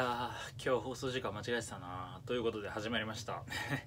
やー今日放送時間間違えてたなということで始まりました、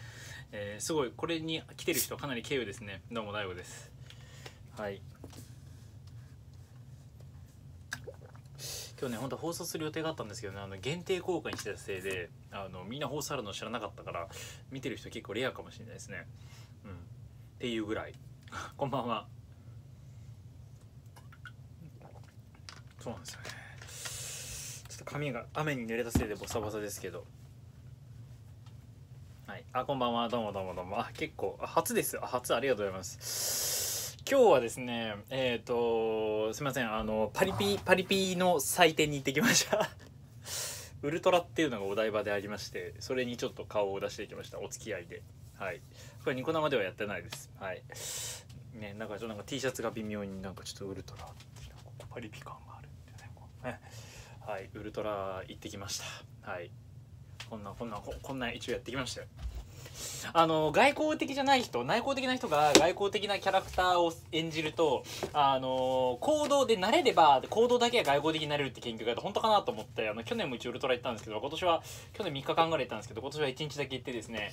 えーすごいこれに来てる人かなり経由ですね。どうも大悟です。はい。今日ね本当放送する予定があったんですけどね。あの限定公開にしてたせいであのみんな放送あるの知らなかったから見てる人結構レアかもしれないですね。うん。っていうぐらい。こんばんは。そうなんですよね。髪が雨に濡れたせいでボサボサですけど。はい。あこんばんは。どうもどうもどうも。あ結構初です初ありがとうございます。今日はですねえっ、とすみません。あのパリピパリピの祭典に行ってきました。ウルトラっていうのがお台場でありましてそれにちょっと顔を出してきました。お付き合いで。はい。これニコ生ではやってないです。はい。ねなんかちょっとなんか T シャツが微妙になんかちょっとウルトラってなんかこうパリピ感があるっていうねこうね。はいウルトラ行ってきました。はい。こんなこんなここんな一応やってきましたよ。あの外交的じゃない人内向的な人が外交的なキャラクターを演じるとあの行動で慣れれば行動だけが外交的になれるって研究が本当かなと思ってあの去年も一応ウルトラ行ったんですけど今年は去年3日間ぐらい行ったんですけど今年は1日だけ行ってですね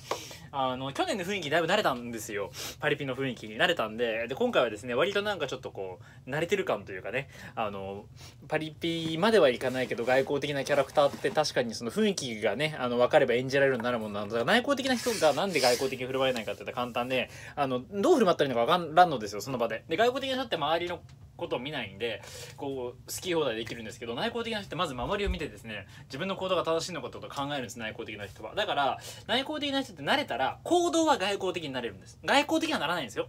あの去年の雰囲気だいぶ慣れたんですよ。パリピの雰囲気に慣れたんでで今回はですね割となんかちょっとこう慣れてる感というかねあのパリピまではいかないけど外交的なキャラクターって確かにその雰囲気がねあの分かれば演じられるようになるものなんだから内向的な人がなんで外交的に振る舞えないかって言ったら簡単であのどう振る舞ったらいいのか分からんのですよその場で。で外交的な人って周りのことを見ないんでこう好き放題できるんですけど内向的な人ってまず周りを見てですね自分の行動が正しいのかってことを考えるんです内向的な人は。だから内向的な人って慣れたら行動は外交的になれるんです。外交的にはならないんですよ。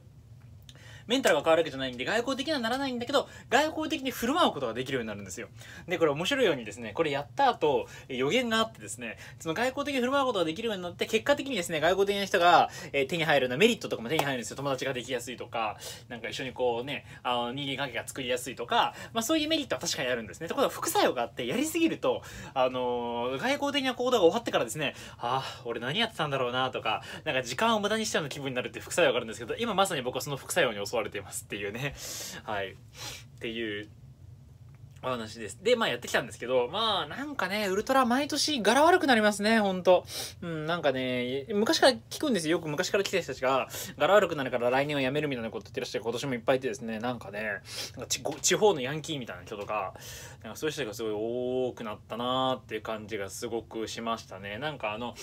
メンタルが変わるわけじゃないんで外交的にはならないんだけど外交的に振る舞うことができるようになるんですよ。でこれ面白いようにですねこれやった後予言があってですねその外交的に振る舞うことができるようになって結果的にですね外交的な人が、えー手に入るようなメリットとかも手に入るんですよ。友達ができやすいとかなんか一緒にこうねあの人間関係が作りやすいとか、まあ、そういうメリットは確かにあるんですね。ところが副作用があってやりすぎるとあのー外交的な行動が終わってからですねああ俺何やってたんだろうなとかなんか時間を無駄にしたような気分になるって副作用があるんですけど今まさに僕はその副作用に襲われていますっていうね はいっていうお話です。で、まあやってきたんですけど、まあなんかね、ウルトラ毎年柄悪くなりますね、ほんと。うん、なんかね、昔から聞くんですよ。よく昔から来た人たちが、柄悪くなるから来年は辞めるみたいなこと言ってらっしゃる今年もいっぱいいてですね、なんかね、なんか地地方のヤンキーみたいな人とか、なんかそういう人がすごい多くなったなーっていう感じがすごくしましたね。なんかあの、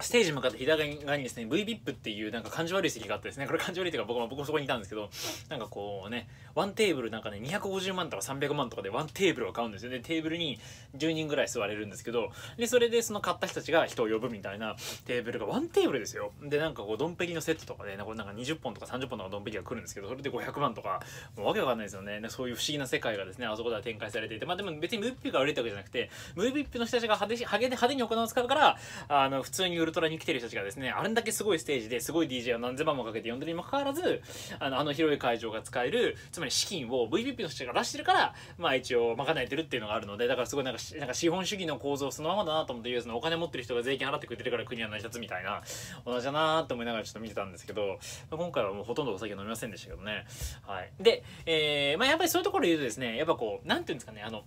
ステージ向かって左側にですね VVIP っていうなんか感じ悪い席があってですねこれ感じ悪いっていうか僕も僕もそこにいたんですけどなんかこうねワンテーブルなんかね250万とか300万とかでワンテーブルを買うんですよね。テーブルに10人ぐらい座れるんですけどでそれでその買った人たちが人を呼ぶみたいなテーブルがワンテーブルですよ。でなんかこうドンペリのセットとかでなんかなんか20本とか30本とかドンペリが来るんですけどそれで500万とかもうわけわかんないですよね。そういう不思議な世界がですねあそこでは展開されていてまあでも別にムービップが売れたわけじゃなくてムービップの人たちが派手派手に行うを使うからあの普通にウルトラに来てる人たちがですねあれだけすごいステージですごい DJ を何千万もかけて呼んでるにもかかわらずあのあの広い会場が使えるつまり資金を VVP の人が出してるからまあ一応賄えてるっていうのがあるのでだからすごいなんかなんか資本主義の構造そのままだなと思って言うそのお金持ってる人が税金払ってくれてるから国は成り立つみたいな同じだなと思いながらちょっと見てたんですけど今回はもうほとんどお酒飲みませんでしたけどね。はい。で、えー、まあやっぱりそういうところで言うとですねやっぱこうなんていうんですかねあの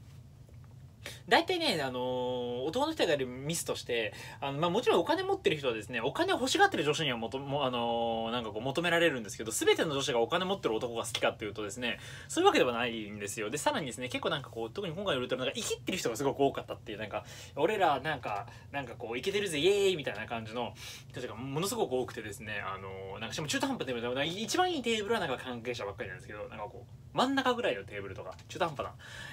大体ね、あのー男の人がやるミスとしてあの、まあ、もちろんお金持ってる人はですねお金を欲しがってる女子にはもとも、あのーなんかこう求められるんですけど全ての女子がお金持ってる男が好きかっていうとですねそういうわけではないんですよ。でさらにですね結構なんかこう特に今回のウルトラなんか生きってる人がすごく多かったっていうなんか俺らなんかなんかこうイケてるぜイエーイみたいな感じの人たちがものすごく多くてですねあのーなんかしかも中途半端でなんか一番いいテーブルはなんか関係者ばっかりなんですけどなんかこう真ん中ぐらいのテーブルとか中途半端な、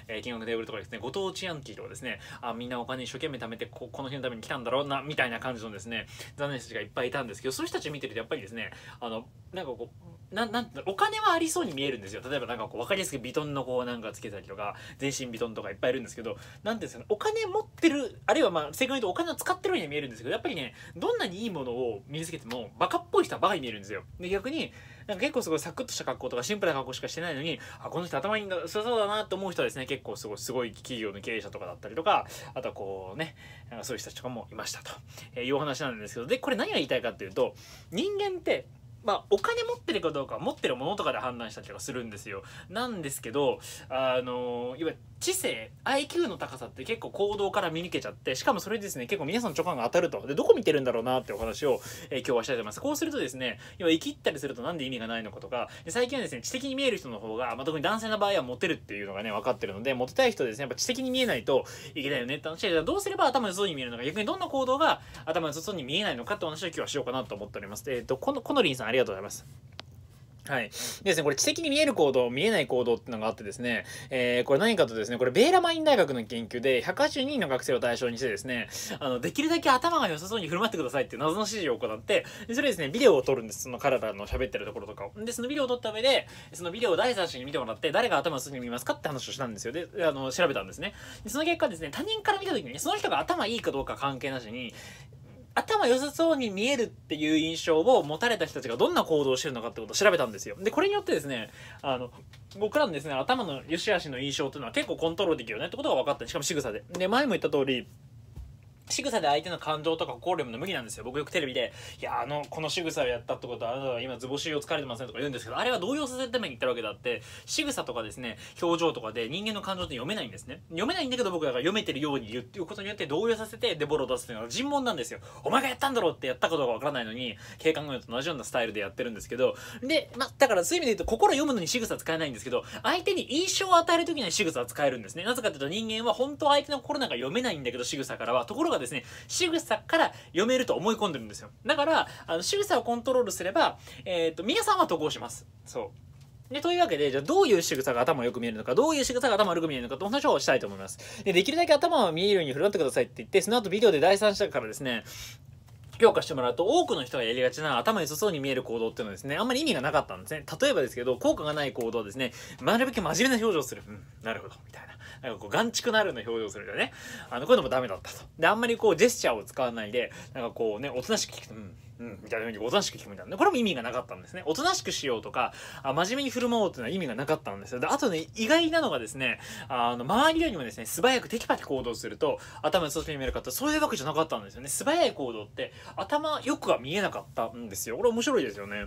えー金額のテーブルとかですねご当地ヤンキーとかですねあみんなお金一生懸命貯めてここの日のために来たんだろうなみたいな感じのですね残念な人がいっぱいいたんですけどそういう人たち見てるとやっぱりですねあのなんかこうなんなんてお金はありそうに見えるんですよ。例えばなんかこう分かりやすくビトンのこうなんかつけたりとか全身ビトンとかいっぱいいるんですけどなんていうんですかねお金持ってるあるいはまあ正確に言うとお金を使ってるように見えるんですけどやっぱりねどんなにいいものを身につけてもバカっぽい人はバカに見えるんですよ。で逆になんか結構すごいサクッとした格好とかシンプルな格好しかしてないのにあこの人頭いいんだ良さそうだなと思う人はですね結構すごいすごい企業の経営者とかだったりとかあとはこうねなんかそういう人たちとかもいましたと、えーいうお話なんですけどでこれ何が言いたいかっていうと人間ってまあ、お金持ってるかどうか持ってるものとかで判断したりとかするんですよ。なんですけど、あの、いわゆる知性 IQ の高さって結構行動から見抜けちゃってしかもそれですね結構皆さんの直感が当たると。でどこ見てるんだろうなってお話を、えー、今日はしたいと思います。こうするとですね要は生きったりするとなんで意味がないのかとか最近はですね知的に見える人の方が、まあ、特に男性の場合はモテるっていうのがね分かってるのでモテたい人ですねやっぱ知的に見えないといけないよね。って話でどうすれば頭良そうに見えるのか逆にどんな行動が頭良さそうに見えないのかってお話を今日はしようかなと思っております。えっ、ー、とこのコノリンさんありがとうございます。はい。でですね、これ知的に見える行動、見えない行動っていうのがあってですね、えー、これ何かとですね、これベーラマイン大学の研究で182人の学生を対象にしてですね、あの、できるだけ頭が良さそうに振る舞ってくださいっていう謎の指示を行って、でそれですね、ビデオを撮るんです。その彼らの喋ってるところとかを。で、そのビデオを撮った上で、そのビデオを第三者に見てもらって、誰が頭良さそうに見ますかって話をしたんですよ。で、あの、調べたんですね。でその結果ですね、他人から見た時に、その人が頭いいかどうか関係なしに、頭良さそうに見えるっていう印象を持たれた人たちがどんな行動をしてるのかってことを調べたんですよ。で、これによってですね、あの、僕らのですね、頭の良し悪しの印象っていうのは結構コントロールできるよねってことが分かったしかも仕草で。で、前も言った通り、仕草で相手の感情とか心読むの無理なんですよ。僕よくテレビで、いや、あの、この仕草をやったってことは、あなたは今図星を疲れてませんとか言うんですけど、あれは動揺させるために言ったわけだって、仕草とかですね、表情とかで人間の感情って読めないんですね。読めないんだけど僕らが読めてるように言っていうことによって動揺させてデボロを出すっていうのは尋問なんですよ。お前がやったんだろうってやったことがわからないのに、警官軍と同じようなスタイルでやってるんですけど、で、まだからそういう意味で言うと、心読むのに仕草使えないんですけど、相手に印象を与える時には仕草は使えるんですね。なぜかというと人間は本当相手の心なんか読めないんだけど、仕草からは。ところがですね、仕草から読めると思い込んでるんですよ。だから、あの、仕草をコントロールすれば、えっ、ー、と、皆さんは渡航します。そう。で、というわけで、じゃあどういう仕草が頭よく見えるのか、どういう仕草が頭悪く見えるのかと話をしたいと思います。で、できるだけ頭を見えるように振る舞ってくださいって言って、その後ビデオで第三者からですね、評価してもらうと多くの人がやりがちな頭良さそうに見える行動っていうのはですね、あんまり意味がなかったんですね。例えばですけど、効果がない行動はですね、なるべく真面目な表情をする。うん、なるほど、みたいな。なんかこう、眼畜なるような表情をするよね。あの、こういうのもダメだったと。で、あんまりこう、ジェスチャーを使わないで、なんかこうね、おとなしく聞くと、うん、うん、みたいな風におとなしく聞くみたいな。これも意味がなかったんですね。おとなしくしようとか、あ真面目に振る舞おうっていうのは意味がなかったんですよ。で、あとね、意外なのがですね、あの、周りよりもですね、素早くテキパキ行動すると、頭に外に見える方、そういうわけじゃなかったんですよね。素早い行動って、頭よくは見えなかったんですよ。これ面白いですよね。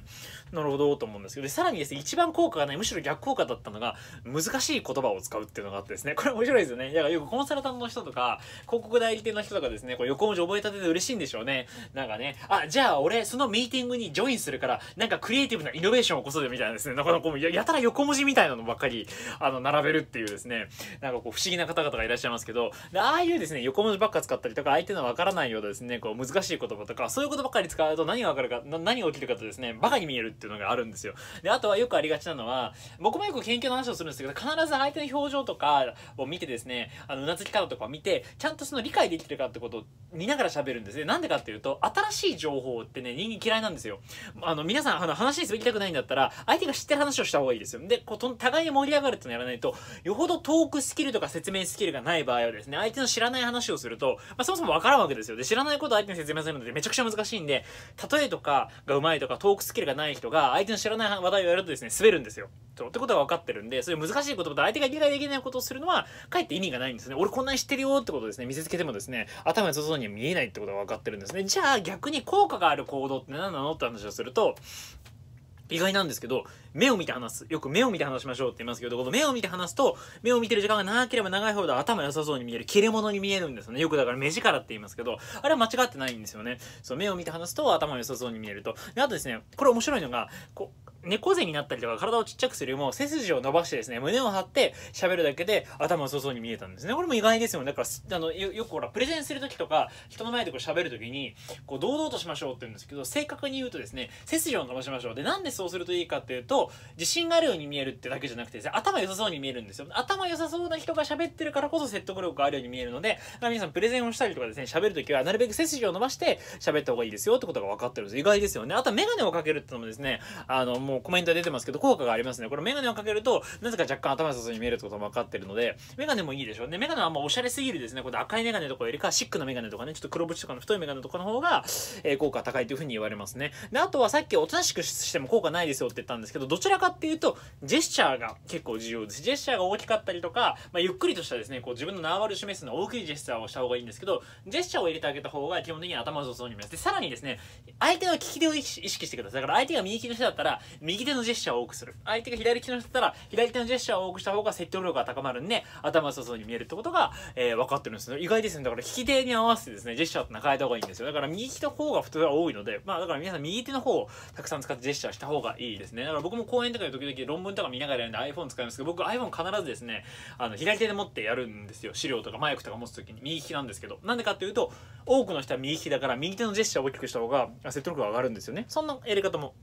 なるほど、と思うんですけど、さらにですね、一番効果がない、むしろ逆効果だったのが、難しい言葉を使うっていうのがあってですね、これ面白いですよね。だからよくコンサルタントの人とか、広告代理店の人とかですね、これ横文字覚えたてで嬉しいんでしょうね。なんかね、あ、じゃあ俺、そのミーティングにジョインするから、なんかクリエイティブなイノベーションを起こそうよみたいなですね、なかなかややたら横文字みたいなのばっかり、あの、並べるっていうですね、なんかこう不思議な方々がいらっしゃいますけど、ああいうですね、横文字ばっか使ったりとか、相手のわからないようなですね、こう難しい言葉とか、そういうことばっかり使うと何がわかるか、何が起きるかとですね、バカに見えるっていうのがあるんですよ。で、あとはよくありがちなのは、僕もよく研究の話をするんですけど、必ず相手の表情とかを見てですね、あの、うなずき方とかを見て、ちゃんとその理解できてるかってことを見ながら喋るんですね。なんでかっていうと、新しい情報ってね、人間嫌いなんですよ。あの、皆さん、あの、話に滑りたくないんだったら、相手が知ってる話をした方がいいですよ。で、こう、互いに盛り上がるってのやらないと、よほどトークスキルとか説明スキルがない場合はですね、相手の知らない話をすると、まあ、そもそもわからんわけですよ。で、知らないことを相手に説明するのでめちゃくちゃ難しいんで、例えとかが上手いとか、トークスキルがない人が、相手の知らない話題をやるとですね、滑るんですよ。とってことが分かってるんで、そういう難しいことと相手が理解できないことをするのは、かえって意味がないんですね。俺こんなに知ってるよってことですね、見せつけてもですね、頭に外には見えないってことが分かってるんですね。じゃあ逆に効果がある行動って何なの？って話をすると、意外なんですけど、目を見て話す。よく目を見て話しましょうって言いますけど、この目を見て話すと、目を見てる時間が長ければ長いほど頭良さそうに見える。切れ者に見えるんですよね。よくだから目力って言いますけど、あれは間違ってないんですよね。そう、目を見て話すと頭良さそうに見えると。あとですね、これ面白いのが、こう、猫背になったりとか体をちっちゃくするよりも背筋を伸ばしてですね、胸を張って喋るだけで頭をそそうに見えたんですね。これも意外ですよね。だから、あの、よよくほら、プレゼンするときとか、人の前でこう喋るときに、こう、堂々としましょうって言うんですけど、正確に言うとですね、背筋を伸ばしましょう。で、なんでそうするといいかっていうと、自信があるように見えるってだけじゃなくてですね、頭良さそうに見えるんですよ。頭良さそうな人が喋ってるからこそ説得力があるように見えるので、皆さんプレゼンをしたりとかですね、喋るときはなるべく背筋を伸ばして喋った方がいいですよってことが分かってるんです。意外ですよね。あとはメガネをかけるってのもですね、あの、もうコメントで出てますけど、効果がありますね。これメガネをかけると、なぜか若干頭の外に見えるってことも分かってるので、メガネもいいでしょうね。メガネはあんまおしゃれすぎるですね。これ赤いメガネとかよりか、シックなメガネとかね、ちょっと黒縁とかの太いメガネとかの方が、えー、効果高いというふうに言われますね。で、あとはさっきおとなしくしても効果ないですよって言ったんですけど、どちらかっていうと、ジェスチャーが結構重要です。ジェスチャーが大きかったりとか、まあ、ゆっくりとしたですね、こう自分の縄張りを示すの大きいジェスチャーをした方がいいんですけど、ジェスチャーを入れてあげた方が基本的に頭を外に見ます。で、さらにですね、相手の利き手を意識してください。だから相手が右利きの人だったら、右手のジェスチャーを多くする。相手が左手の人だったら、左手のジェスチャーを多くした方が説得力が高まるんで、頭良さそうに見えるってことが、えー、分かってるんですよ。意外ですね。だから利き手に合わせてですね、ジェスチャーって変えた方がいいんですよ。だから右手の方が普通は多いので、まあだから皆さん右手の方をたくさん使ってジェスチャーした方がいいですね。だから僕も講演とかで時々論文とか見ながらやるんで iPhone 使いますけど、僕 iPhone 必ずですね、あの、左手で持ってやるんですよ。資料とかマイクとか持つ時に右利きなんですけど。なんでかっていうと、多くの人は右利きだから右手のジェスチャーを大きくした方が説得力が上がるんですよね。そんなやり方も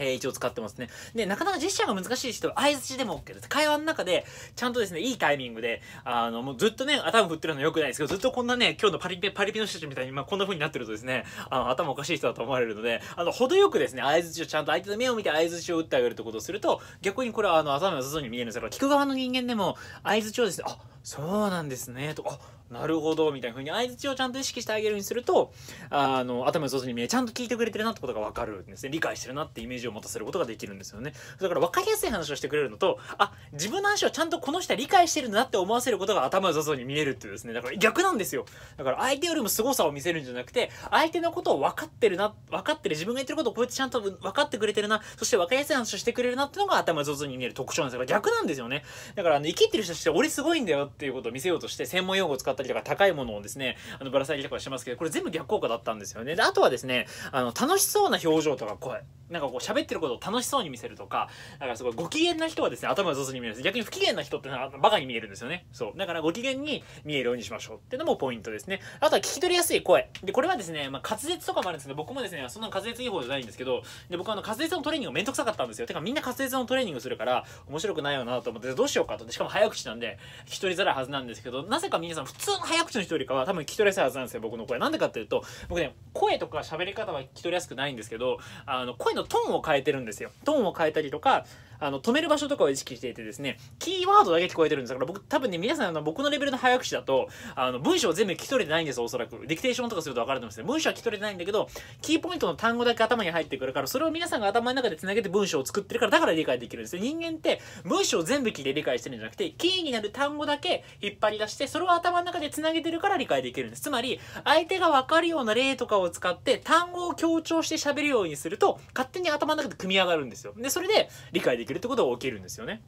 えー、一応使ってますね。で、なかなかジェスチャーが難しい人は相槌でも OK です。会話の中で、ちゃんとですね、いいタイミングで、あの、もうずっとね、頭振ってるの良くないですけど、ずっとこんなね、今日のパリピ、パリピの人たちみたいに、まあ、こんな風になってるとですね、あの、頭おかしい人だと思われるので、あの、程よくですね、相槌をちゃんと相手の目を見て相槌を打ってあげるってことをすると、逆にこれはあの、頭良さそうに見えるんですから、聞く側の人間でも、相槌をですね、あ、そうなんですね、と、あ、なるほど、みたいな風に相槌をちゃんと意識してあげるようにすると、あの、頭の上に見え、ちゃんと聞いてくれてるなってことがわかるんですね。理解してるなってイメージを持たせることができるんですよね。だから分かりやすい話をしてくれるのと、あ、自分の話をちゃんとこの人は理解してるんだなって思わせることが頭の上に見えるっていうですね。だから逆なんですよ。だから相手よりも凄さを見せるんじゃなくて、相手のことを分かってるな、分かってる、自分が言ってることをこうやってちゃんと分かってくれてるな、そして分かりやすい話をしてくれるなっていうのが頭上手に見える特徴なんですよ。逆なんですよね。だからあの、生きてる人として俺すごいんだよっていうことを見せようとして、専門用語を使ったりとか高いものをですね、あの、ぶら下げとかしますけど、これ全部逆効果だったんですよね。で、あとはですね、あの、楽しそうな表情とか声。なんかこう喋ってることを楽しそうに見せるとか、だからすごいご機嫌な人はですね、頭が上手に見えるんです。逆に不機嫌な人ってのはバカに見えるんですよね。そう。だからご機嫌に見えるようにしましょうっていうのもポイントですね。あとは聞き取りやすい声。で、これはですね、まあ、滑舌とかもあるんですけど、僕もですね、そんな滑舌いい方じゃないんですけど、で、僕はあの滑舌のトレーニングめんどくさかったんですよ。てかみんな滑舌のトレーニングするから面白くないよなと思って、どうしようかと。しかも早口なんで、聞き取りづらいはずなんですけど、なぜか皆さん普通の早口の人よりかは多分聞き取りやすいはずなんですよ、僕の声。なんでかっていうと、僕ね、声とか喋り方は聞き取りやすくないんですけど、あの、声のトーンを変えてるんですよ。トーンを変えたりとか、あの、止める場所とかを意識していてですね、キーワードだけ聞こえてるんですだから僕、多分ね、皆さんあの、僕のレベルの早口だと、あの、文章全部聞き取れてないんですよ、おそらく。ディクテーションとかすると分かると思うんですね。文章は聞き取れてないんだけど、キーポイントの単語だけ頭に入ってくるから、それを皆さんが頭の中で繋げて文章を作ってるから、だから理解できるんですよ。人間って、文章を全部聞いて理解してるんじゃなくて、キーになる単語だけ引っ張り出して、それを頭の中で繋げてるから理解できるんです。つまり、相手が分かるような例とかを使って、単語を強調して喋るようにすると、勝手に頭の中で組み上がるんですよ。で、それで理解できるってことが起きるんですよね。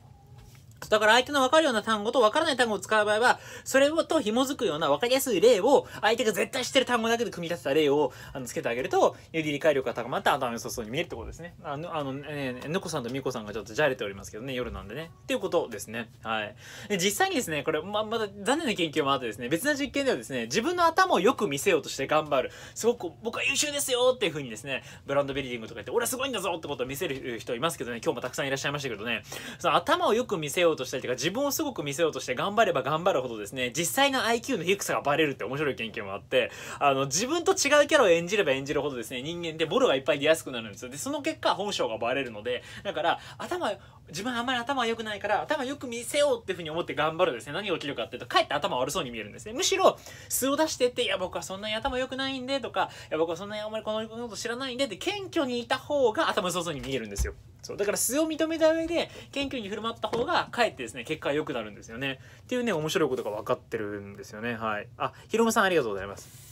だから相手の分かるような単語と分からない単語を使う場合は、それと紐づくような分かりやすい例を、相手が絶対知ってる単語だけで組み立てた例を、あの、つけてあげると、より理解力が高まって頭良さそうに見えるってことですね。あの、あの、ね、ぬこさんとみこさんがちょっとじゃれておりますけどね、夜なんでね。っていうことですね。はい。実際にですね、これ、ま、まだ残念な研究もあってですね、別な実験ではですね、自分の頭をよく見せようとして頑張る。すごく、僕は優秀ですよっていう風にですね、ブランドビルディングとか言って、俺はすごいんだぞってことを見せる人いますけどね、今日もたくさんいらっしゃいましたけどね、その頭をよく見せようとしたりとか、自分をすごく見せようとして頑張れば頑張るほどですね、実際の IQ の低さがバレるって面白い研究もあって、あの、自分と違うキャラを演じれば演じるほどですね、人間ってボロがいっぱい出やすくなるんですよ。で、その結果、本性がバレるので、だから、頭、自分あんまり頭良くないから、頭良く見せようっていうふうに思って頑張るですね、何が起きるかっていうと、かえって頭悪そうに見えるんですね。むしろ、素を出してって、いや、僕はそんなに頭良くないんで、とか、いや、僕はそんなにあんまりこのこと知らないんでって、謙虚にいた方が頭良さそうに見えるんですよ。そう。だから素を認めた上で、謙虚に振る舞った方が、かえってですね、結果が良くなるんですよね。っていうね、面白いことが分かってるんですよね。はい。あ、ひろむさんありがとうございます。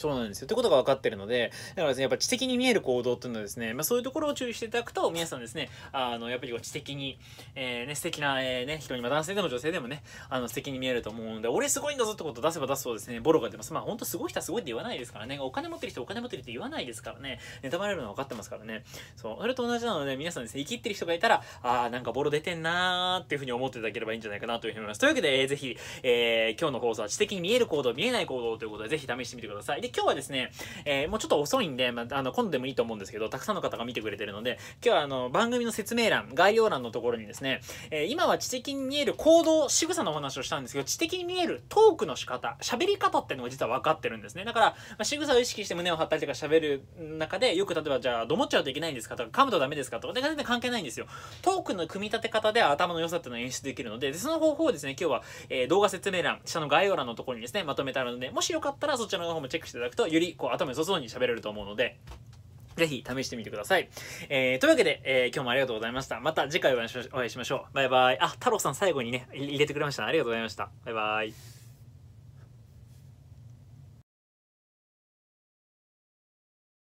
そうなんですよ。ってことが分かってるので、だからですね、やっぱ知的に見える行動っていうのはですね、まあそういうところを注意していただくと、皆さんですね、あの、やっぱり知的に、えー、ね、素敵な、えー、ね、人に、まあ男性でも女性でもね、あの、素敵に見えると思うので、俺すごいんだぞってことを出せば出すとですね、ボロが出ます。まあ本当すごい人はすごいって言わないですからね、お金持ってる人お金持ってるって言わないですからね、ネタバレるのは分かってますからね。そう。それと同じなので、皆さんですね、生きってる人がいたら、ああ、なんかボロ出てんなーっていうふうに思っていただければいいんじゃないかなというふうに思います。というわけで、えー、ぜひ、えー、今日の放送は知的に見える行動、見えない行動ということで、ぜひ試してみてください。今日はですね、えー、もうちょっと遅いんで、まあ、あの、今度でもいいと思うんですけど、たくさんの方が見てくれてるので、今日はあの、番組の説明欄、概要欄のところにですね、えー、今は知的に見える行動、仕草のお話をしたんですけど、知的に見えるトークの仕方、喋り方っていうのが実は分かってるんですね。だから、まあ、仕草を意識して胸を張ったりとか喋る中で、よく例えばじゃあ、どもっちゃうといけないんですかとか、噛むとダメですかとか、全然関係ないんですよ。トークの組み立て方で頭の良さっていうのを演出できるので、でその方法をですね、今日は、えー、動画説明欄、下の概要欄のところにですね、まとめてあるので、もしよかったらそちらの方もチェックしてただくと、よりこう頭良さそうに喋れると思うので、ぜひ試してみてください。えー、というわけで、えー、今日もありがとうございました。また次回お会いしましょう。バイバイ。あ、太郎さん最後にね、入れてくれました。ありがとうございました。バイバイ。